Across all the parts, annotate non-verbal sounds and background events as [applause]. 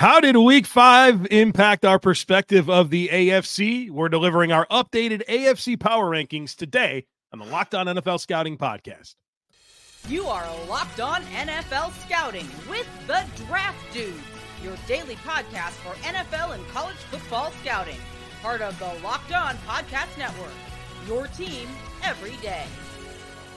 How did week five impact our perspective of the AFC? We're delivering our updated AFC power rankings today on the Locked On NFL Scouting Podcast. You are Locked On NFL Scouting with the Draft Dudes, your daily podcast for NFL and college football scouting. Part of the Locked On Podcast Network. Your team every day.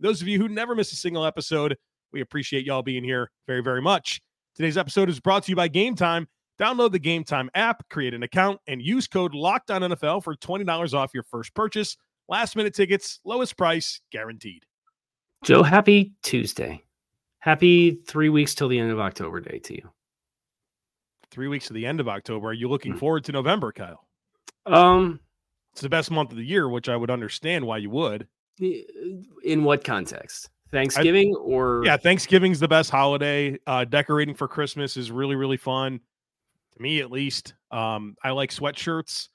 Those of you who never miss a single episode, we appreciate y'all being here very, very much. Today's episode is brought to you by Gametime. Download the Gametime app, create an account, and use code Locked On NFL for twenty dollars off your first purchase. Last minute tickets, lowest price guaranteed. Joe, happy Tuesday. Happy three weeks till the end of October day to you. Three weeks to the end of October. Are you looking mm-hmm. forward to November, Kyle? Um, it's the best month of the year, which I would understand why you would. In what context? Thanksgiving I, or yeah, Thanksgiving's the best holiday. Uh, decorating for Christmas is really really fun to me at least. Um, I like sweatshirts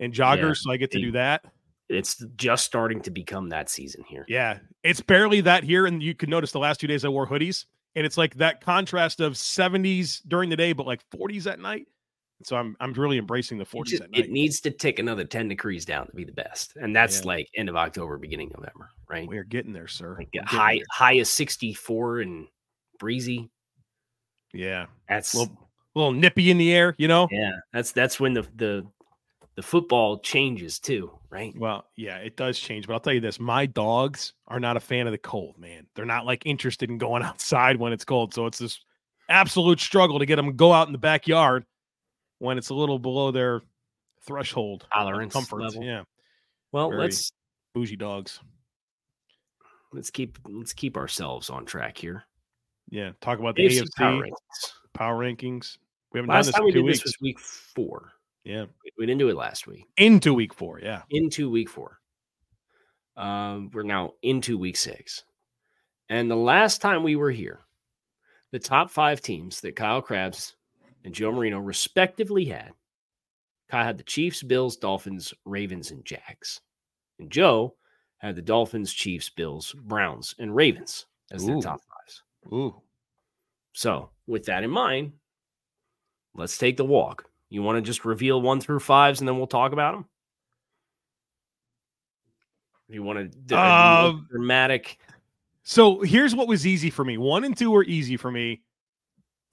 and joggers, yeah, so I get to do that. It's just starting to become that season here. Yeah, it's barely that here, and you can notice the last two days I wore hoodies, and it's like that contrast of 70s during the day, but like 40s at night. So I'm I'm really embracing the 40s just, It needs to tick another 10 degrees down to be the best. And that's yeah. like end of October, beginning of November, right? We're getting there, sir. Like high there. high is 64 and breezy. Yeah. That's a little, a little nippy in the air, you know? Yeah. That's that's when the the the football changes too, right? Well, yeah, it does change. But I'll tell you this my dogs are not a fan of the cold, man. They're not like interested in going [laughs] outside when it's cold. So it's this absolute struggle to get them to go out in the backyard when it's a little below their threshold tolerance comfort. Level. Yeah. Well, Very let's bougie dogs. Let's keep let's keep ourselves on track here. Yeah, talk about the AFC, AFC power, rankings. power rankings. We haven't last done this time we did weeks. this was week four. Yeah, we didn't do it last week. Into week four, yeah. Into week four. Um, we're now into week six, and the last time we were here, the top five teams that Kyle Crabbs and Joe Marino respectively had. Kyle had the Chiefs, Bills, Dolphins, Ravens, and Jags. And Joe had the Dolphins, Chiefs, Bills, Browns, and Ravens as their top fives. Ooh. So, with that in mind, let's take the walk. You want to just reveal one through fives and then we'll talk about them? You want to uh, dramatic? So here's what was easy for me. One and two were easy for me.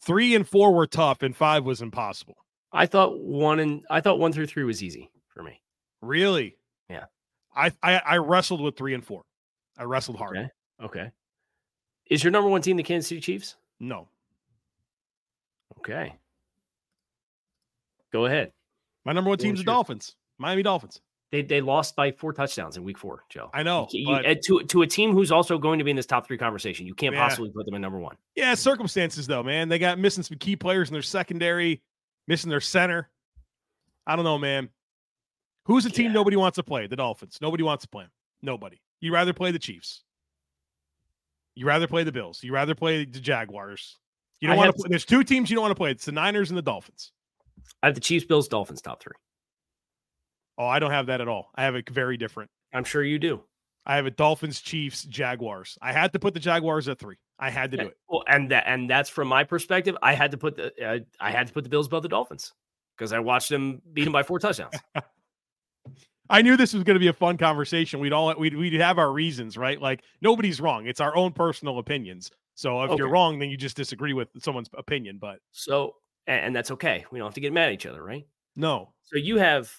Three and four were tough, and five was impossible. I thought one and I thought one through three was easy for me. Really? Yeah. I I, I wrestled with three and four. I wrestled hard. Okay. okay. Is your number one team the Kansas City Chiefs? No. Okay. Go ahead. My number one team's the Dolphins. Miami Dolphins. They they lost by four touchdowns in week four, Joe. I know. You, you, eh, to to a team who's also going to be in this top three conversation, you can't yeah. possibly put them in number one. Yeah, circumstances though, man. They got missing some key players in their secondary, missing their center. I don't know, man. Who's a team yeah. nobody wants to play? The Dolphins. Nobody wants to play them. Nobody. You'd rather play the Chiefs. You rather play the Bills. You rather play the Jaguars. You don't want to. Play, there's two teams you don't want to play. It's the Niners and the Dolphins. I have the Chiefs, Bills, Dolphins top three. Oh, I don't have that at all. I have it very different. I'm sure you do. I have a Dolphins, Chiefs, Jaguars. I had to put the Jaguars at three. I had to do it. Well, and that and that's from my perspective. I had to put the uh, I had to put the Bills above the Dolphins because I watched them beat them by four touchdowns. [laughs] I knew this was going to be a fun conversation. We'd all we'd we'd have our reasons, right? Like nobody's wrong. It's our own personal opinions. So if okay. you're wrong, then you just disagree with someone's opinion. But so and that's okay. We don't have to get mad at each other, right? No. So you have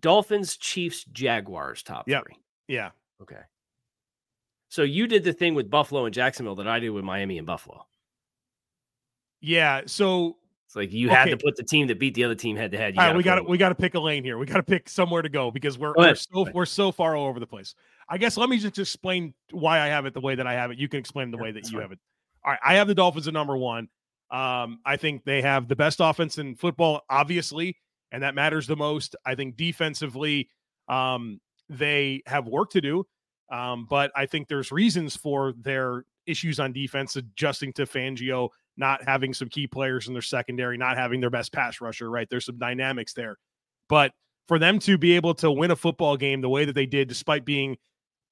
Dolphins, Chiefs, Jaguars top yep. three. Yeah. Okay. So you did the thing with Buffalo and Jacksonville that I did with Miami and Buffalo. Yeah. So it's like you okay. had to put the team that beat the other team head to head. All right, we got to we got to pick a lane here. We got to pick somewhere to go because we're, we're so we're so far all over the place. I guess let me just explain why I have it the way that I have it. You can explain the way that you have it. All right, I have the Dolphins at number one. Um, I think they have the best offense in football, obviously, and that matters the most. I think defensively, um, they have work to do, um, but I think there's reasons for their issues on defense, adjusting to Fangio not having some key players in their secondary, not having their best pass rusher, right? There's some dynamics there. But for them to be able to win a football game the way that they did, despite being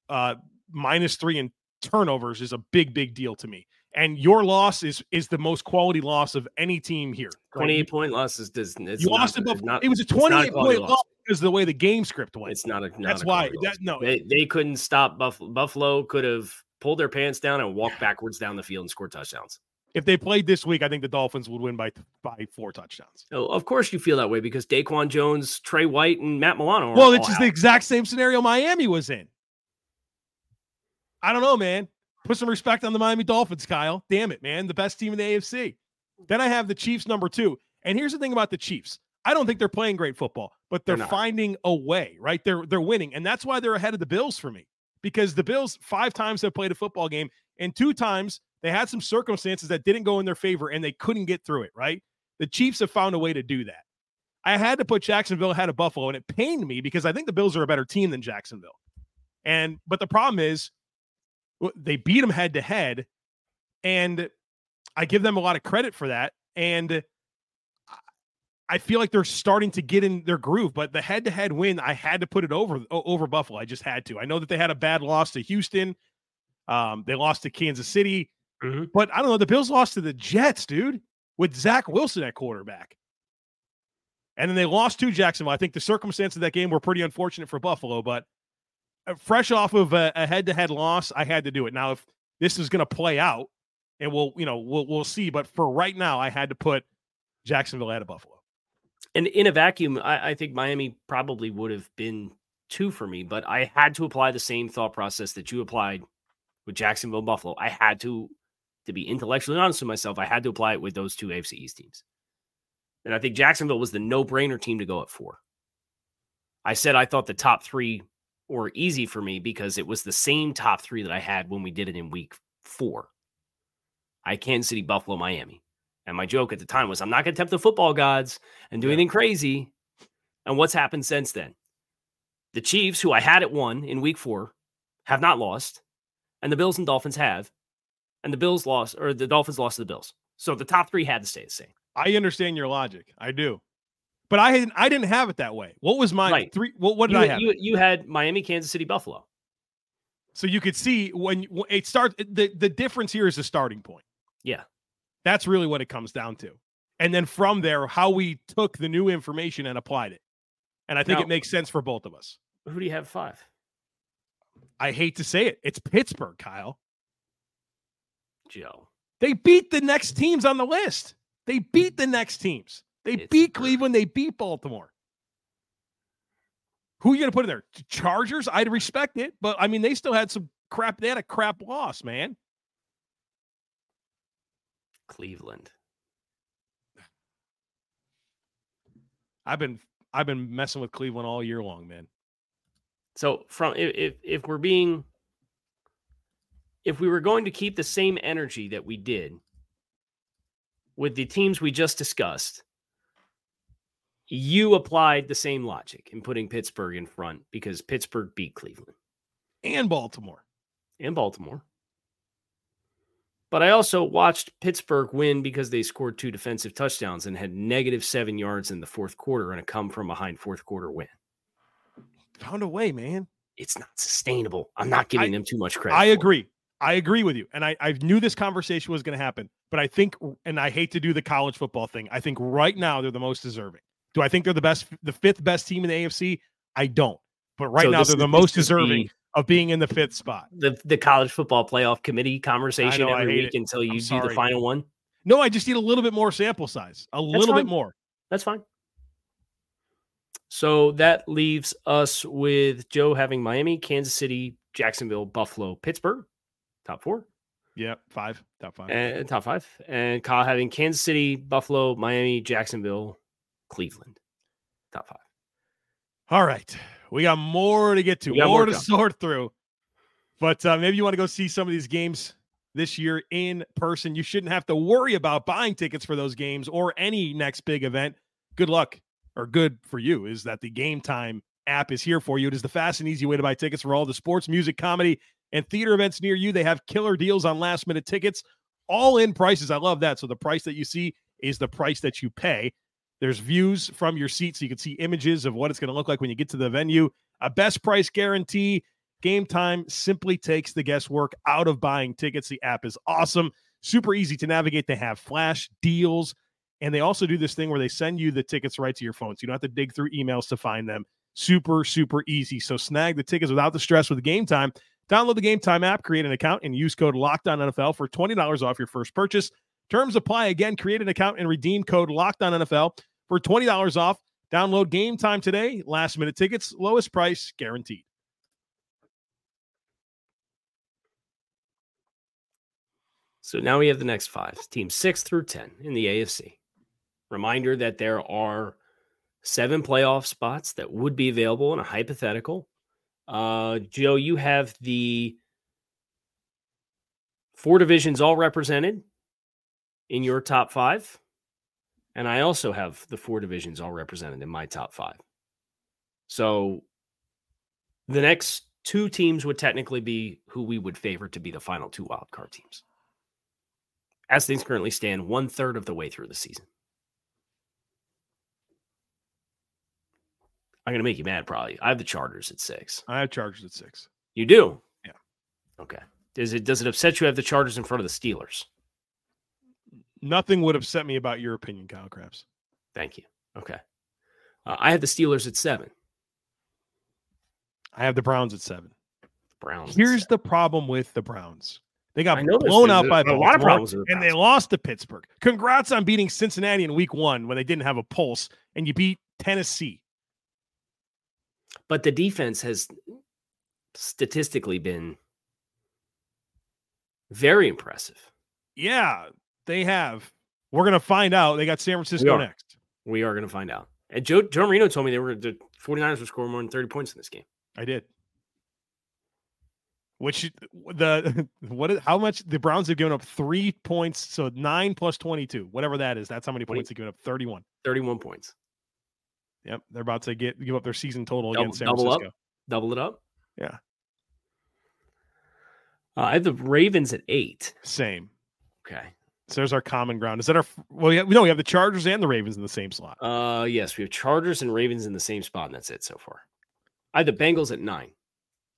uh, minus three in turnovers, is a big, big deal to me. And your loss is is the most quality loss of any team here. Twenty eight point loss is does you lost it. Not, it was a twenty eight point loss. loss because of the way the game script went. It's not a. Not That's a why. That, no, they, they couldn't stop Buffalo. Buffalo could have pulled their pants down and walked backwards down the field and scored touchdowns. If they played this week, I think the Dolphins would win by by four touchdowns. Oh, of course you feel that way because Daquan Jones, Tre White, and Matt Milano. well, it's just out. the exact same scenario Miami was in. I don't know, man. Put some respect on the Miami Dolphins, Kyle. Damn it, man. The best team in the AFC. Then I have the Chiefs number two. And here's the thing about the Chiefs. I don't think they're playing great football, but they're, they're finding a way, right? They're they're winning. And that's why they're ahead of the Bills for me. Because the Bills five times have played a football game, and two times they had some circumstances that didn't go in their favor and they couldn't get through it, right? The Chiefs have found a way to do that. I had to put Jacksonville ahead of Buffalo, and it pained me because I think the Bills are a better team than Jacksonville. And but the problem is they beat them head to head, and I give them a lot of credit for that. And I feel like they're starting to get in their groove. But the head to head win, I had to put it over over Buffalo. I just had to. I know that they had a bad loss to Houston. Um, they lost to Kansas City, mm-hmm. but I don't know. The Bills lost to the Jets, dude, with Zach Wilson at quarterback. And then they lost to Jacksonville. I think the circumstances of that game were pretty unfortunate for Buffalo, but Uh, fresh off of a head to head loss, I had to do it. Now, if this is going to play out, and we'll, you know, we'll we'll see. But for right now, I had to put Jacksonville out of Buffalo. And in a vacuum, I, I think Miami probably would have been two for me, but I had to apply the same thought process that you applied with Jacksonville Buffalo. I had to, to be intellectually honest with myself, I had to apply it with those two AFC East teams. And I think Jacksonville was the no brainer team to go at four. I said I thought the top three were easy for me because it was the same top three that I had when we did it in week four. I Kansas City, Buffalo, Miami. And my joke at the time was, I'm not going to tempt the football gods and do anything crazy. And what's happened since then? The Chiefs, who I had at one in week four, have not lost. And the Bills and Dolphins have. And the Bills lost, or the Dolphins lost to the Bills. So the top three had to stay the same. I understand your logic. I do. But I didn't I didn't have it that way. What was my right. three? What, what did you, I have? You, you had Miami, Kansas City, Buffalo. So you could see when it starts. The the difference here is the starting point. Yeah, that's really what it comes down to. And then from there, how we took the new information and applied it. And I think now, it makes sense for both of us. Who do you have five? I hate to say it. It's Pittsburgh, Kyle. Joe. They beat the next teams on the list. They beat the next teams. They it's beat Cleveland. They beat Baltimore. Who are you going to put in there? Chargers? I'd respect it, but I mean, they still had some crap. They had a crap loss, man. Cleveland. I've been I've been messing with Cleveland all year long, man. So from if if we're being if we were going to keep the same energy that we did with the teams we just discussed, you applied the same logic in putting Pittsburgh in front because Pittsburgh beat Cleveland and Baltimore. And Baltimore. But I also watched Pittsburgh win because they scored two defensive touchdowns and had negative seven yards in the fourth quarter and a come from behind fourth quarter win. Found a way, man. It's not sustainable. I'm not giving I, them too much credit. I agree. I agree with you. And I, I knew this conversation was going to happen. But I think, and I hate to do the college football thing, I think right now they're the most deserving. Do I think they're the best, the fifth best team in the AFC? I don't. But right so now, they're the most deserving of being in the fifth spot. The the college football playoff committee conversation know, every week it. until you do the final one. No, I just need a little bit more sample size, a That's little fine. bit more. That's fine. So that leaves us with Joe having Miami, Kansas City, Jacksonville, Buffalo, Pittsburgh, top four. Yeah, five, top five, and top five, and Kyle having Kansas City, Buffalo, Miami, Jacksonville, Cleveland, top five. All right. We got more to get to, more, more to sort through. But uh, maybe you want to go see some of these games this year in person. You shouldn't have to worry about buying tickets for those games or any next big event. Good luck or good for you is that the game time app is here for you. It is the fast and easy way to buy tickets for all the sports, music, comedy, and theater events near you. They have killer deals on last minute tickets, all in prices. I love that. So the price that you see is the price that you pay. There's views from your seat so you can see images of what it's going to look like when you get to the venue. A best price guarantee. Game time simply takes the guesswork out of buying tickets. The app is awesome, super easy to navigate. They have flash deals, and they also do this thing where they send you the tickets right to your phone. So you don't have to dig through emails to find them. Super, super easy. So snag the tickets without the stress with game time. Download the Gametime app, create an account, and use code Locked On NFL for $20 off your first purchase. Terms apply again. Create an account and redeem code Locked On NFL for $20 off. Download Gametime today. Last minute tickets, lowest price guaranteed. So now we have the next five teams six through 10 in the AFC. Reminder that there are seven playoff spots that would be available in a hypothetical. Uh, Joe, you have the four divisions all represented in your top five. And I also have the four divisions all represented in my top five. So the next two teams would technically be who we would favor to be the final two wildcard teams. As things currently stand, one third of the way through the season. I'm going to make you mad, probably. I have the Chargers at six. I have Chargers at six. You do? Yeah. Okay. Does it does it upset you to have the Chargers in front of the Steelers? Nothing would upset me about your opinion, Kyle Crabbs. Thank you. Okay. Uh, I have the Steelers at seven. I have the Browns at seven. Browns. Here's the problem with the Browns. They got I know there's- blown out by a lot of problems the and they lost to Pittsburgh. Congrats on beating Cincinnati in week one when they didn't have a pulse, and you beat Tennessee. But the defense has statistically been very impressive. Yeah, they have. We're gonna find out. They got San Francisco are. next. We are going to find out. And Joe, Joe Marino told me they were the 49ers were scoring more than 30 points in this game. I did. Which the [laughs] what is how much the Browns have given up three points, so nine plus twenty two, whatever that is. That's how many Twenty- points they've given up. Thirty one. 31 points. Yep, they're about to get give up their season total Double- against San double up? Francisco. Double it up. Yeah. Uh, I have the Ravens at eight. Same. Okay. So there's our common ground. Is that our well? Yeah, no, we have the Chargers and the Ravens in the same slot. Uh, yes, we have Chargers and Ravens in the same spot, and that's it so far. I had the Bengals at nine.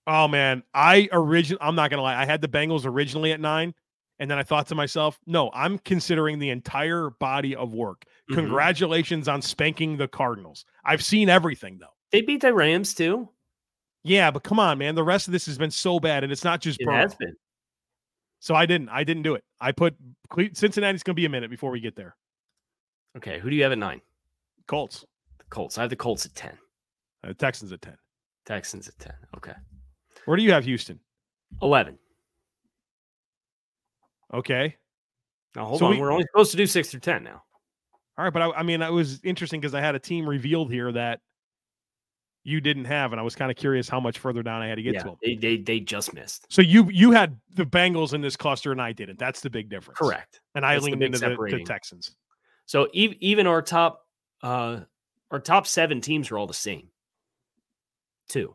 Oh man, I origin. I'm not gonna lie. I had the Bengals originally at nine, and then I thought to myself, no, I'm considering the entire body of work. Mhm. Congratulations on spanking the Cardinals. I've seen everything though. They beat the Rams too. Yeah, but come on, man. The rest of this has been so bad, and it's not just It Burrow. has been. So I didn't. I didn't do it. I put Cincinnati's going to be a minute before we get there. Okay. Who do you have at nine? Colts, The Colts. I have the Colts at 10. uh, Texans at ten. Texans at 10. Okay. Where do you have Houston? 11. Okay, Now, hold So on. We, are only supposed to do six through 10 now. all right. But I, I mean, it was interesting because I had a team revealed here that you didn't have, and I was kind of curious how much further down I had to get yeah, to them. they, they, they just missed. So you you had the Bengals in this cluster, and I didn't. That's the big difference. Correct. And I That's the leaned big into the, the. Texans. So even, even our top uh our top seven teams are all the same. Two.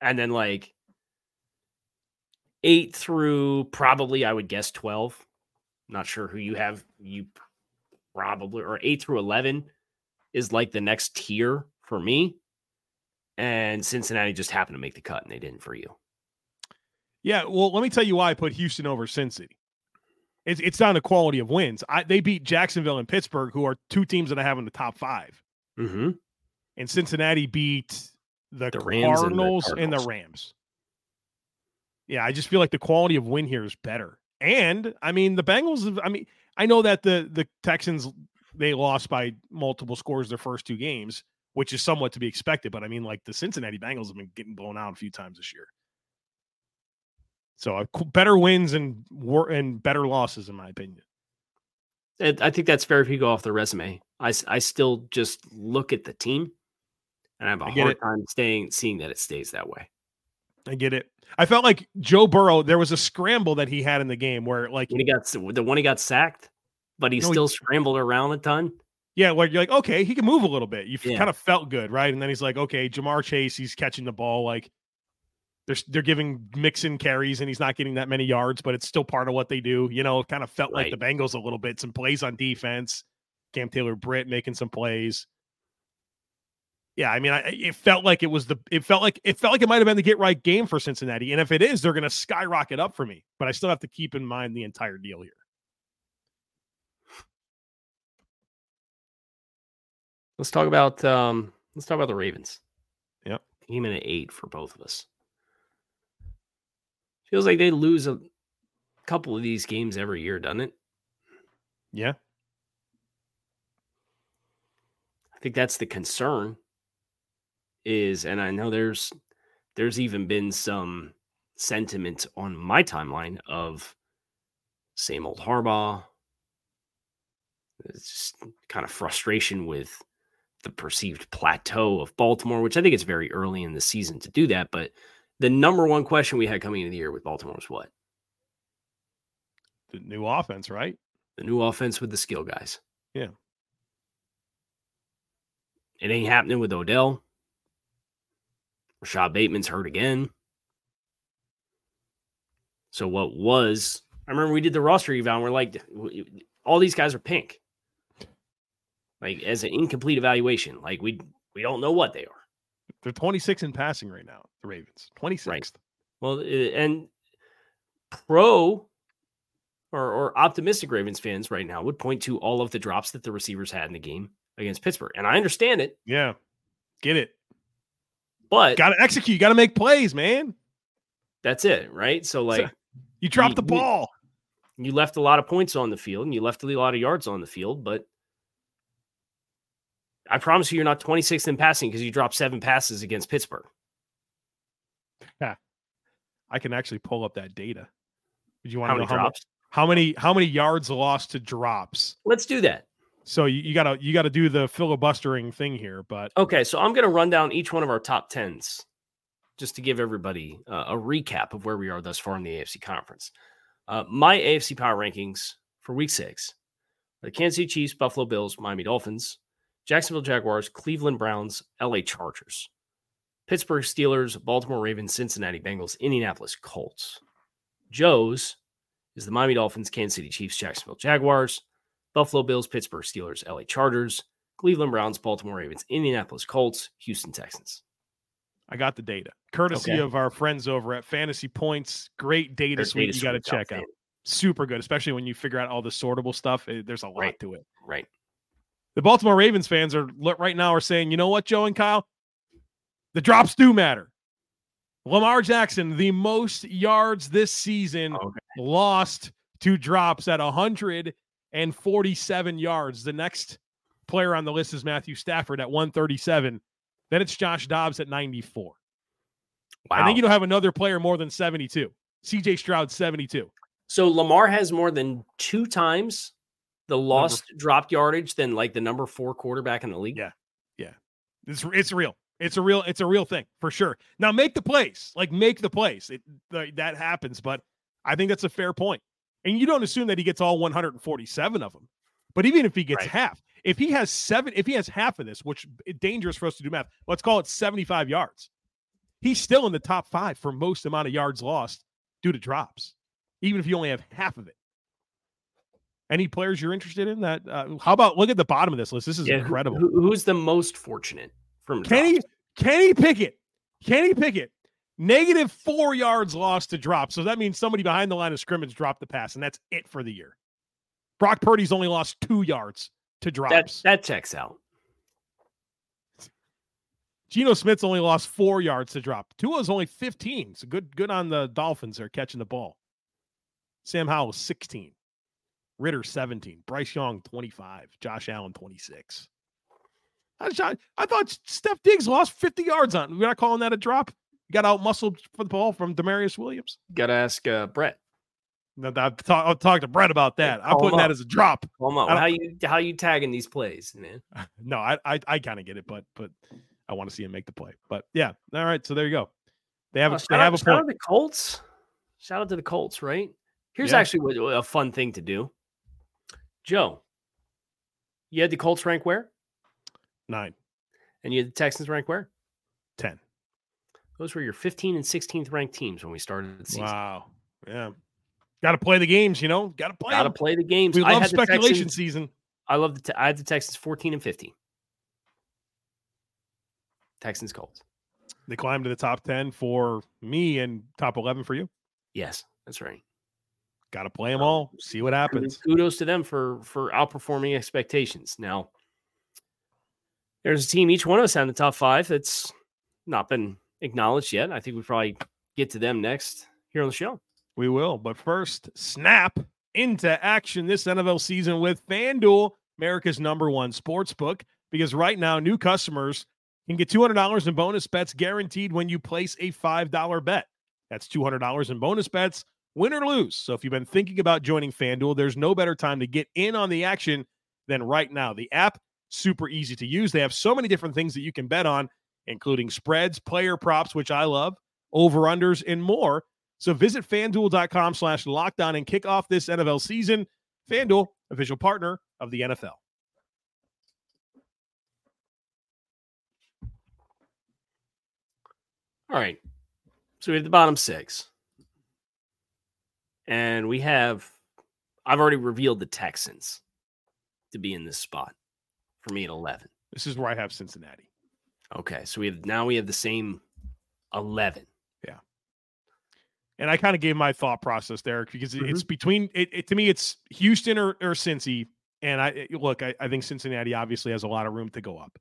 And then like eight through probably I would guess 12. Not sure who you have. You probably or eight through eleven is like the next tier for me. And Cincinnati just happened to make the cut and they didn't for you. Yeah, well, let me tell you why I put Houston over Cincy. It's it's down to quality of wins. I, they beat Jacksonville and Pittsburgh, who are two teams that I have in the top five, Mm-hmm. and Cincinnati beat the, The Rams and the Cardinals and the, Rams. Yeah, I just feel like the quality of win here is better. And I mean, the Bengals. I mean, I know that the the Texans they lost by multiple scores their first two games, which is somewhat to be expected. But I mean, like the Cincinnati Bengals have been getting blown out a few times this year. So uh, better wins and and better losses, in my opinion. I think that's fair if you go off the resume. I, I still just look at the team and I have a I hard it. time staying seeing that it stays that way. I get it. I felt like Joe Burrow. There was a scramble that he had in the game where, like, When he got the one he got sacked, but he No, he- still scrambled around a ton. Yeah, like you're like, okay, he can move a little bit. You Yeah. kind of felt good, right? And then he's like, okay, Ja'Marr Chase, he's catching the ball. Like, they're they're giving Mixon carries, and he's not getting that many yards, but it's still part of what they do. You know, it kind of felt like the Bengals a little bit. Some plays on defense. Cam Taylor Britt making some plays. Yeah, I mean, I, it felt like it was the. It felt like it felt like it might have been the get right game for Cincinnati, and if it is, they're going to skyrocket up for me. But I still have to keep in mind the entire deal here. Let's talk about um let's talk about the Ravens. Yep. Came in at eight for both of us. Feels like they lose a couple of these games every year, doesn't it? Yeah, I think that's the concern. Is and I know there's there's even been some sentiment on my timeline of same old Harbaugh. It's just kind of frustration with the perceived plateau of Baltimore, which I think it's very early in the season to do that. But the number one question we had coming into the year with Baltimore was what? the new offense, right? The new offense with the skill guys. Yeah. It ain't happening with Odell. Rashod Bateman's hurt again. So what was I remember we did the roster eval and we're like all these guys are pink. Like as an incomplete evaluation. Like we we don't know what they are. They're 26 in passing right now. The Ravens, 26th. Well, uh, and pro or, or optimistic Ravens fans right now would point to all of the drops that the receivers had in the game against Pittsburgh. And I understand it, Yeah, get it. but Got to execute. You got to make plays, man. that's it, right? So like You dropped You- the you- ball. you left a lot of points on the field and you left a lot of yards on the field, but I promise you you're not 26th in passing because you dropped seven passes against Pittsburgh. Yeah, I can actually pull up that data. Would you want How to know many how, drops? how many how many yards lost to drops? Let's do that. So you, you gotta you gotta do the filibustering thing here, but Okay, so I'm going to run down each one of our top tens just to give everybody uh, a recap of where we are thus far in the AFC conference. Uh, my AFC power rankings for week six the Kansas City Chiefs, Buffalo Bills, Miami Dolphins, Jacksonville Jaguars, Cleveland Browns, LA Chargers, Pittsburgh Steelers, Baltimore Ravens, Cincinnati Bengals, Indianapolis Colts. Joe's is the Miami Dolphins, Kansas City Chiefs, Jacksonville Jaguars, Buffalo Bills, Pittsburgh Steelers, LA Chargers, Cleveland Browns, Baltimore Ravens, Indianapolis Colts, Houston Texans. I got the data. Courtesy Okay. of our friends over at Fantasy Points. Great data Their suite. data you got to check out. Super good, especially when you figure out all the sortable stuff. eh, There's a lot Right. to it. Right. The Baltimore Ravens fans are right now are saying, you know what, Joe and Kyle, the drops do matter. Lamar Jackson, the most yards this season, oh, Okay. lost to drops at 147 yards. The next player on the list is Matthew Stafford at 137. Then it's Josh Dobbs at 94. Wow. I think you don't have another player more than 72. CJ Stroud 72. so Lamar has more than two times the lost dropped yardage than like the number four quarterback in the league. Yeah. Yeah, it's it's real. It's a real it's a real thing for sure. Now make the plays. Like make the plays. It th- that happens, but I think that's a fair point. And you don't assume that he gets all 147 of them. But even if he gets Right. half, if he has seven, if he has half of this, which is dangerous for us to do math, let's call it 75 yards. He's still in the top five for most amount of yards lost due to drops, even if you only have half of it. Any players you're interested in that? Uh, how about look at the bottom of this list? This is Yeah, incredible. who- who's the most fortunate from Kenny? Kenny Pickett. Kenny Pickett. Negative four yards lost to drop. So that means somebody behind the line of scrimmage dropped the pass, and that's it for the year. Brock Purdy's only lost two yards to That drops. that checks out. Geno Smith's only lost four yards to drop. Tua's only 15. So good, good on the Dolphins there catching the ball. Sam Howell 16. Ridder 17. Bryce Young 25. Josh Allen 26. I, thought- I thought Steph Diggs lost 50 yards on. We're not calling that a drop. Got out muscled for the ball from Demarius Williams. Got to ask uh, Brett. No, I've, talk, I'll talk to Brett about that. I'm putting that as a drop. How you how you tagging these plays, man? [laughs] No, I I, I kind of get it, but but I want to see him make the play. But yeah, all right. So there you go. They have a, shout they out- have a shout out to the Colts. Shout out to the Colts, right? Here's Yeah. actually a fun thing to do. Joe, you had the Colts rank where? Nine, And you had the Texans rank where? 10. Those were your 15 and 16th ranked teams when we started the season. Wow. Yeah. Got to play the games, you know. Got to play. Got to play the games. We I love speculation Texans- season. I love the. Te- I had the Texans 14 and 15. Texans Colts. They climbed to the top 10 for me and top 11 for you. Yes, that's right. Got to play them all. See what happens. Kudos to them for for outperforming expectations. Now, there's a team each one of us had in the top five that's not been acknowledged yet. I think we probably get to them next here on the show. We will. But first, snap into action this NFL season with FanDuel, America's number one sports book. Because right now, new customers can get $200 in bonus bets guaranteed when you place a $5 bet. That's $200 in bonus bets, win or lose. So if you've been thinking about joining FanDuel, there's no better time to get in on the action than right now. The app, super easy to use. They have so many different things that you can bet on, including spreads, player props, which I love, over-unders, and more. So visit fanduel.com slash lockdown and kick off this NFL season. FanDuel, official partner of the NFL. All right. So we have the bottom six. And we have, I've already revealed the Texans to be in this spot for me at 11. This is where I have Cincinnati. Okay. So we have, now we have the same 11. Yeah. And I kind of gave my thought process there because Mm-hmm. it's between it, it to me, it's Houston or, or Cincy. And I it- look, I, I think Cincinnati obviously has a lot of room to go up.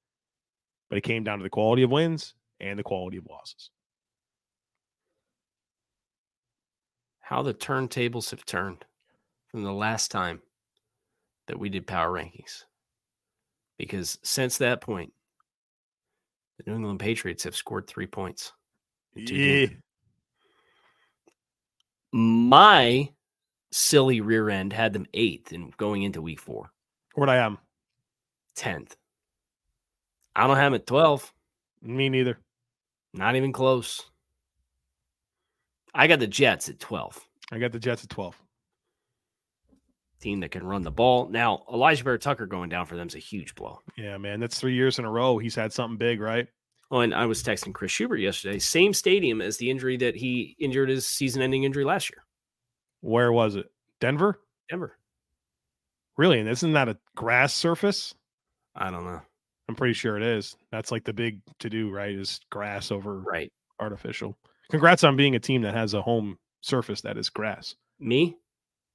But it came down to the quality of wins and the quality of losses. How the turntables have turned from the last time that we did power rankings. Because since that point, the New England Patriots have scored three points. in games. My silly rear end had them eighth and going into week four, Where'd I am? 10th. I don't have them at 12. Me neither. Not even close. I got the Jets at 12. I got the Jets at 12. Team that can run the ball. Now, Alijah Vera-Tucker going down for them is a huge blow. Yeah, man. That's three years in a row. He's had something big, right? Oh, and I was texting Chris Schubert yesterday. Same stadium as the injury that he injured his season ending injury last year. Where was it? Denver? Denver. Really? And isn't that a grass surface? I don't know. I'm pretty sure it is. That's like the big to do, right? Is grass over Right. artificial. Congrats on being a team that has a home surface that is grass. Me?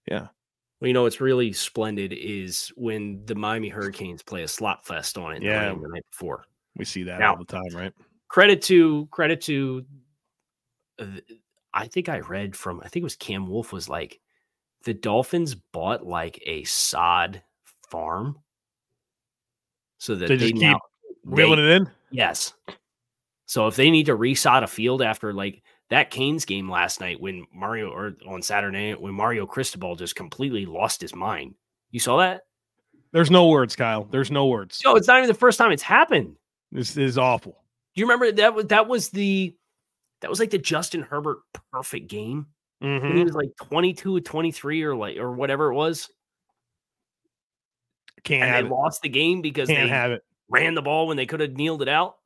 Yeah. Well, you know what's really splendid is when the Miami Hurricanes play a slot fest on it Yeah. the night before. We see that Now- all the time, right? Credit to credit to uh, I think I read from I think it was Cam Wolfe was like the Dolphins bought like a sod farm so that They they, just keep now they- it in. Yes. So if they need to resod a field after like that Canes game last night when Mario or on Saturday when Mario Cristobal just completely lost his mind. You saw that? There's no words, Kyle. There's no words. No, it's not even the first time it's happened. This is awful. Do you remember that was that was the that was like the Justin Herbert perfect game? Mhm. he was like 22 or 23 or like or whatever it was. Can't And have they it. lost the game because Can't they have it. ran the ball when they could have kneeled it out.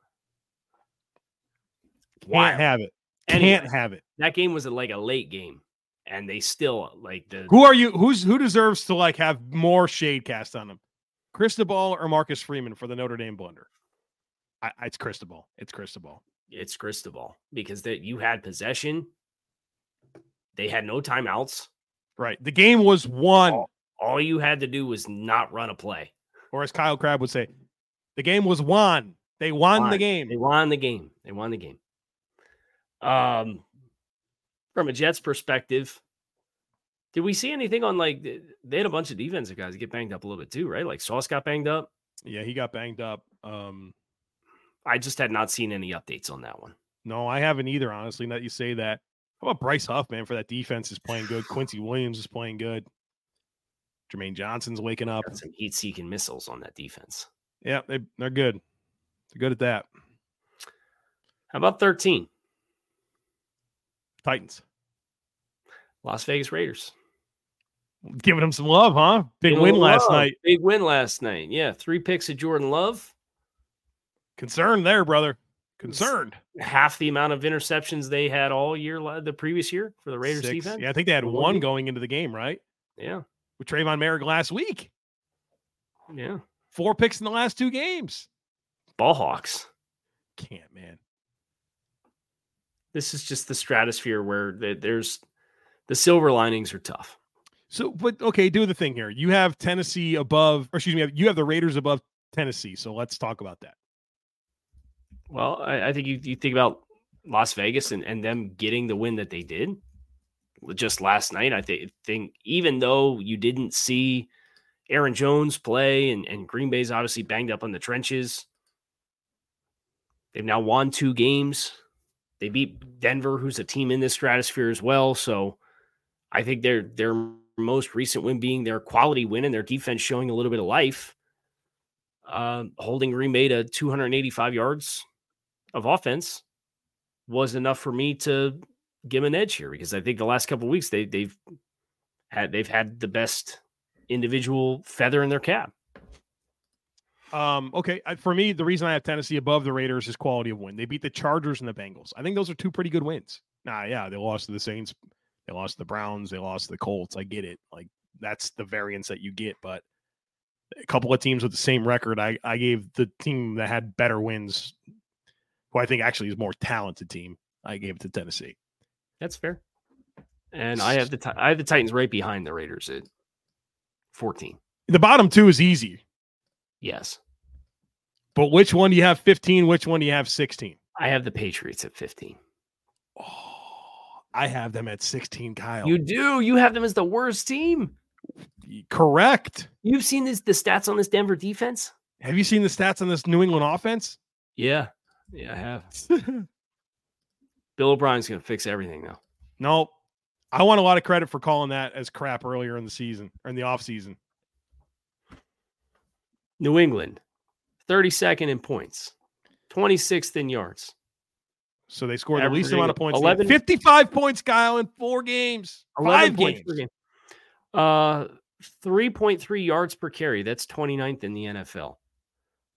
Can't have it. Anyway. Can't have it. That game was a, like a late game. And they still like the Who are you? Who's who deserves to like have more shade cast on them? Cristobal or Marcus Freeman for the Notre Dame blunder? I, I- it's Cristobal. It's Cristobal. it's Cristobal because that you had possession. They had no timeouts. Right. The game was won, All you had to do was not run a play. or as Kyle Crabb would say, the game was won. They won the game. They won the game. They won the game. Um, from a Jets perspective, did we see anything on like they had a bunch of defensive guys get banged up a little bit too, right? Like Sauce got banged up. Yeah, he got banged up. Um, I just had not seen any updates on that one. no, I haven't either. Honestly, now that you say that. How about Bryce Huff, man? For that defense is playing good. [sighs] Quincy Williams is playing good. Jermaine Johnson's waking up. Got some heat-seeking missiles on that defense. Yeah, they they're good. They're good at that. How about thirteen? Titans. Las Vegas Raiders. Giving them some love, huh? Big Giving win last love. night. Big win last night. Yeah, three picks of Jordan Love. Concerned there, brother. Concerned. Half the amount of interceptions they had all year the previous year for the Raiders Six. defense. Yeah, I think they had One going into the game, right? Yeah, With Tre'von Moehrig last week. yeah. Four picks in the last two games. Ball Hawks. Can't, man. This is just the stratosphere where there's the silver linings are tough. So, but okay, do the thing here. You have Tennessee above, or excuse me, you have the Raiders above Tennessee. So let's talk about that. Well, I, I think you, you think about Las Vegas and, and them getting the win that they did just last night. I thi- think even though you didn't see Aaron Jones play and, and Green Bay's obviously banged up on the trenches, they've now won two games. They beat Denver, who's a team in this stratosphere as well. So I think their their most recent win being their quality win and their defense showing a little bit of life, uh, holding Green Bay to 285 yards of offense was enough for me to give an edge here because I think the last couple weeks they they've had they've had the best individual feather in their cap. Um, okay, I- for me, the reason I have Tennessee above the Raiders is quality of win. They beat the Chargers and the Bengals. I think those are two pretty good wins. Nah, yeah, they lost to the Saints, they lost to the Browns, they lost to the Colts. I get it. Like that's the variance that you get, but a couple of teams with the same record, I I gave the team that had better wins, who I think actually is more talented team. I gave it to Tennessee. That's fair. And I have the I have the Titans right behind the Raiders at 14. The bottom two is easy, Yes. but which one do you have 15? Which one do you have 16? I have the Patriots at 15. Oh, I have them at 16, Kyle. You do. You have them as the worst team. correct. You've seen this the stats on this Denver defense? Have you seen the stats on this New England offense? Yeah. Yeah, I have. Bill O'Brien's going to fix everything though. [laughs] no, I want a lot of credit for calling that as crap earlier in the season or in the offseason. New England, 32nd in points, 26th in yards. So they scored the least amount of points. 11 55 points, Kyle, in four games. 11 Five points games. per game. Uh, 3.3 yards per carry. That's 29th in the NFL.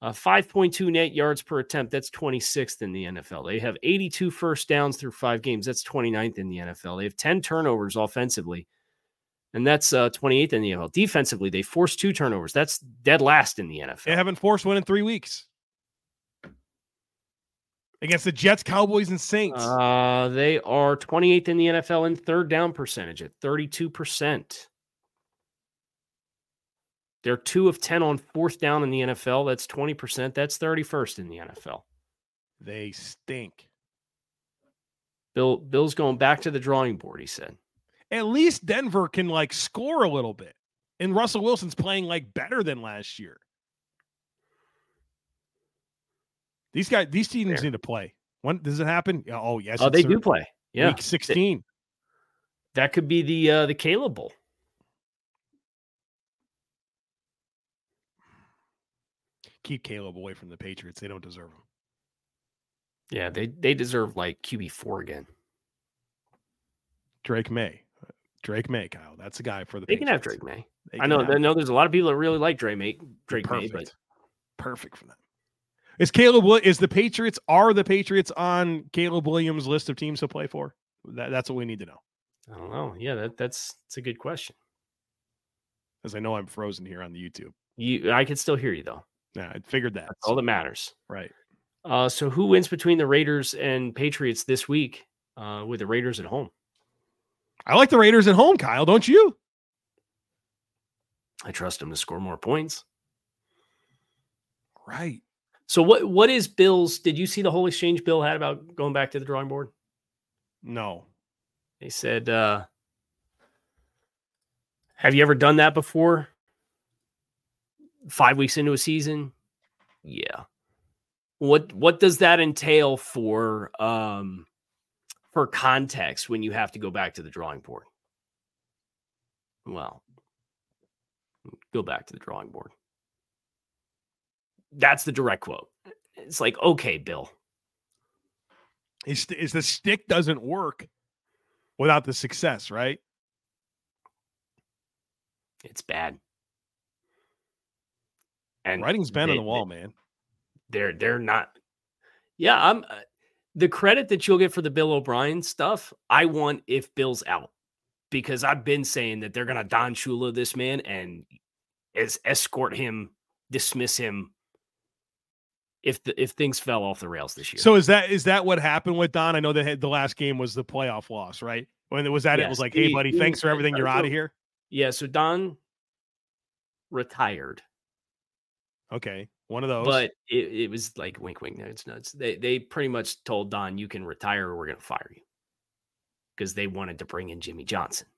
Uh, 5.2 net yards per attempt. That's 26th in the NFL. They have 82 first downs through five games. That's 29th in the NFL. They have 10 turnovers offensively, and that's uh, 28th in the NFL. Defensively, they forced two turnovers. That's dead last in the NFL. They haven't forced one in three weeks against the Jets, Cowboys, and Saints. Uh, they are 28th in the NFL in third down percentage at 32%. They're two of 10 on fourth down in the NFL. That's 20%. That's 31st in the NFL. they stink. Bill Bill's going back to the drawing board, he said. At least Denver can like score a little bit. And Russell Wilson's playing like better than last year. These guys, these teams Fair. need to play. When does it happen? Oh, yes. Oh, they do play. Yeah. Week 16. That could be the uh the Caleb Bowl. Keep Caleb away from the Patriots. They don't deserve him. Yeah, they they deserve like QB four again. Drake Maye. Drake Maye, Kyle. That's the guy for the They can have Drake Maye. I know I know there's a lot of people that really like Drake Maye Drake Maye, Perfect. but Perfect for them. Is Caleb is the Patriots are the Patriots on Caleb Williams' list of teams to play for? That, that's what we need to know. I don't know. Yeah, that that's it's a good question. Because I know I'm frozen here on the YouTube. You I can still hear you though. Yeah, I figured that. That's all that matters. right. Uh, so who wins between the Raiders and Patriots this week? Uh, with the Raiders at home, I like the Raiders at home, Kyle. Don't you? I trust them to score more points. Right. So what what is Bill's? Did you see the whole exchange Bill had about going back to the drawing board? No. They said, uh, "Have you ever done that before? Five weeks into a season, yeah. What what does that entail for um for context when you have to go back to the drawing board? Well, go back to the drawing board. That's the direct quote. It's like, okay, Bill, Is, is the stick doesn't work. without the success, right? It's bad. And writing's been on the wall, man. They're they're not. Yeah, I'm. Uh, The credit that you'll get for the Bill O'Brien stuff, I want if Bill's out because I've been saying that they're going to Don Shula this man and as escort him, dismiss him if the, if things fell off the rails this year. So is that is that what happened with Don? I know that the last game was the playoff loss, right? When it was that, yes, it was like, "Hey, buddy, thanks for everything. You're out of here." Yeah. So Don retired. Okay, one of those. But it, it was like wink, wink, nuts, nuts. They they pretty much told Don, "You can retire, or we're going to fire you," because they wanted to bring in Jimmy Johnson.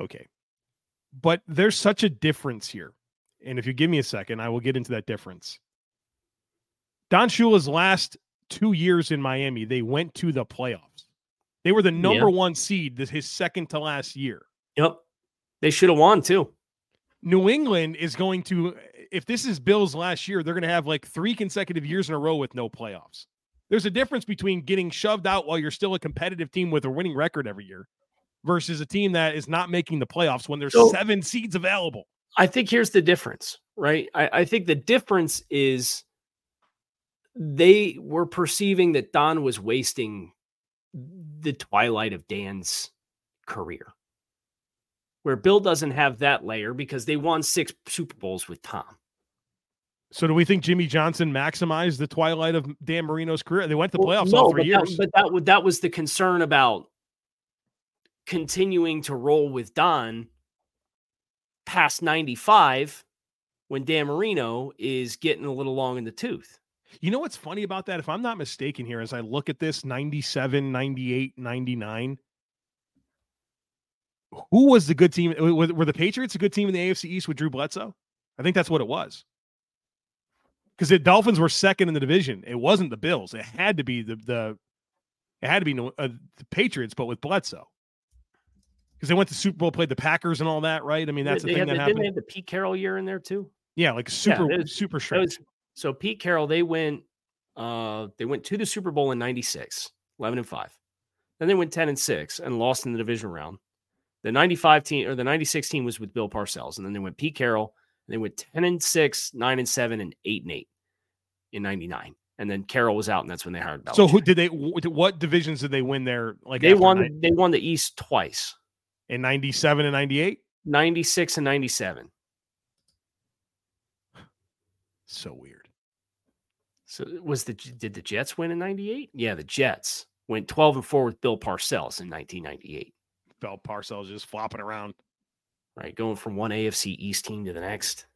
Okay, but there's such a difference here. And if you give me a second, I will get into that difference. Don Shula's last two years in Miami, they went to the playoffs. They were the number yeah. one seed this his second to last year. Yep. They should have won too. New England is going to, if this is Bill's last year, they're going to have like three consecutive years in a row with no playoffs. There's a difference between getting shoved out while you're still a competitive team with a winning record every year versus a team that is not making the playoffs when there's so, seven seeds available. I think here's the difference, right? I, I think the difference is they were perceiving that Don was wasting the twilight of Dan's career. Where Bill doesn't have that layer because they won six Super Bowls with Tom. So do we think Jimmy Johnson maximized the twilight of Dan Marino's career? They went to playoffs well, no, all three years. That, but that that was the concern about continuing to roll with Don past 95 when Dan Marino is getting a little long in the tooth. You know what's funny about that? If I'm not mistaken here, as I look at this 97, 98, 99, who was the good team? Were the Patriots a good team in the AFC East with Drew Bledsoe? I think that's what it was. Because the Dolphins were second in the division. It wasn't the Bills. It had to be the the it had to be uh, the Patriots, but with Bledsoe because they went to Super Bowl, played the Packers and all that, right? I mean, that's they the thing that the, happened. Didn't they have the Pete Carroll year in there too? Yeah, like super, yeah, was, super stretch. so Pete Carroll, they went, uh, they went to the Super Bowl in '96, 11 and five. Then they went 10 and six and lost in the division round. The 95 team or the 96 team was with Bill Parcells, and then they went Pete Carroll, and they went 10 and six, nine and seven, and eight and eight in '99 and then Carroll was out, and that's when they hired. Belichick. So, who did they? What divisions did they win there? Like they won. They won the East twice in 97 and 98? 96 and 97. So weird. So was the did the Jets win in 98? Yeah, the Jets went 12 and 4 with Bill Parcells in 1998. Bill Parcells just flopping around. Right, going from one AFC East team to the next.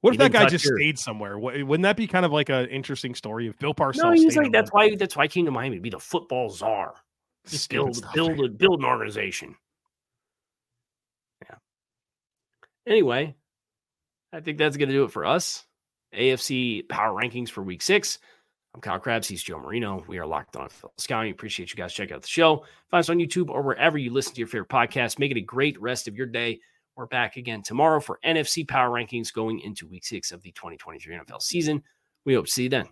What if that guy just your... stayed somewhere? Wouldn't that be kind of like an interesting story if Bill Parcells? No, he's like that's why that's why I came to Miami to be the football czar. [laughs] Just build, build, a, build an organization. Yeah. Anyway, I think that's going to do it for us. AFC power rankings for week six. I'm Kyle Crabbs. He's Joe Marino. We are locked on Scouting. Appreciate you guys checking out the show. Find us on YouTube or wherever you listen to your favorite podcast. Make it a great rest of your day. We're back again tomorrow for NFC power rankings going into week six of the 2023 NFL season. We hope to see you then.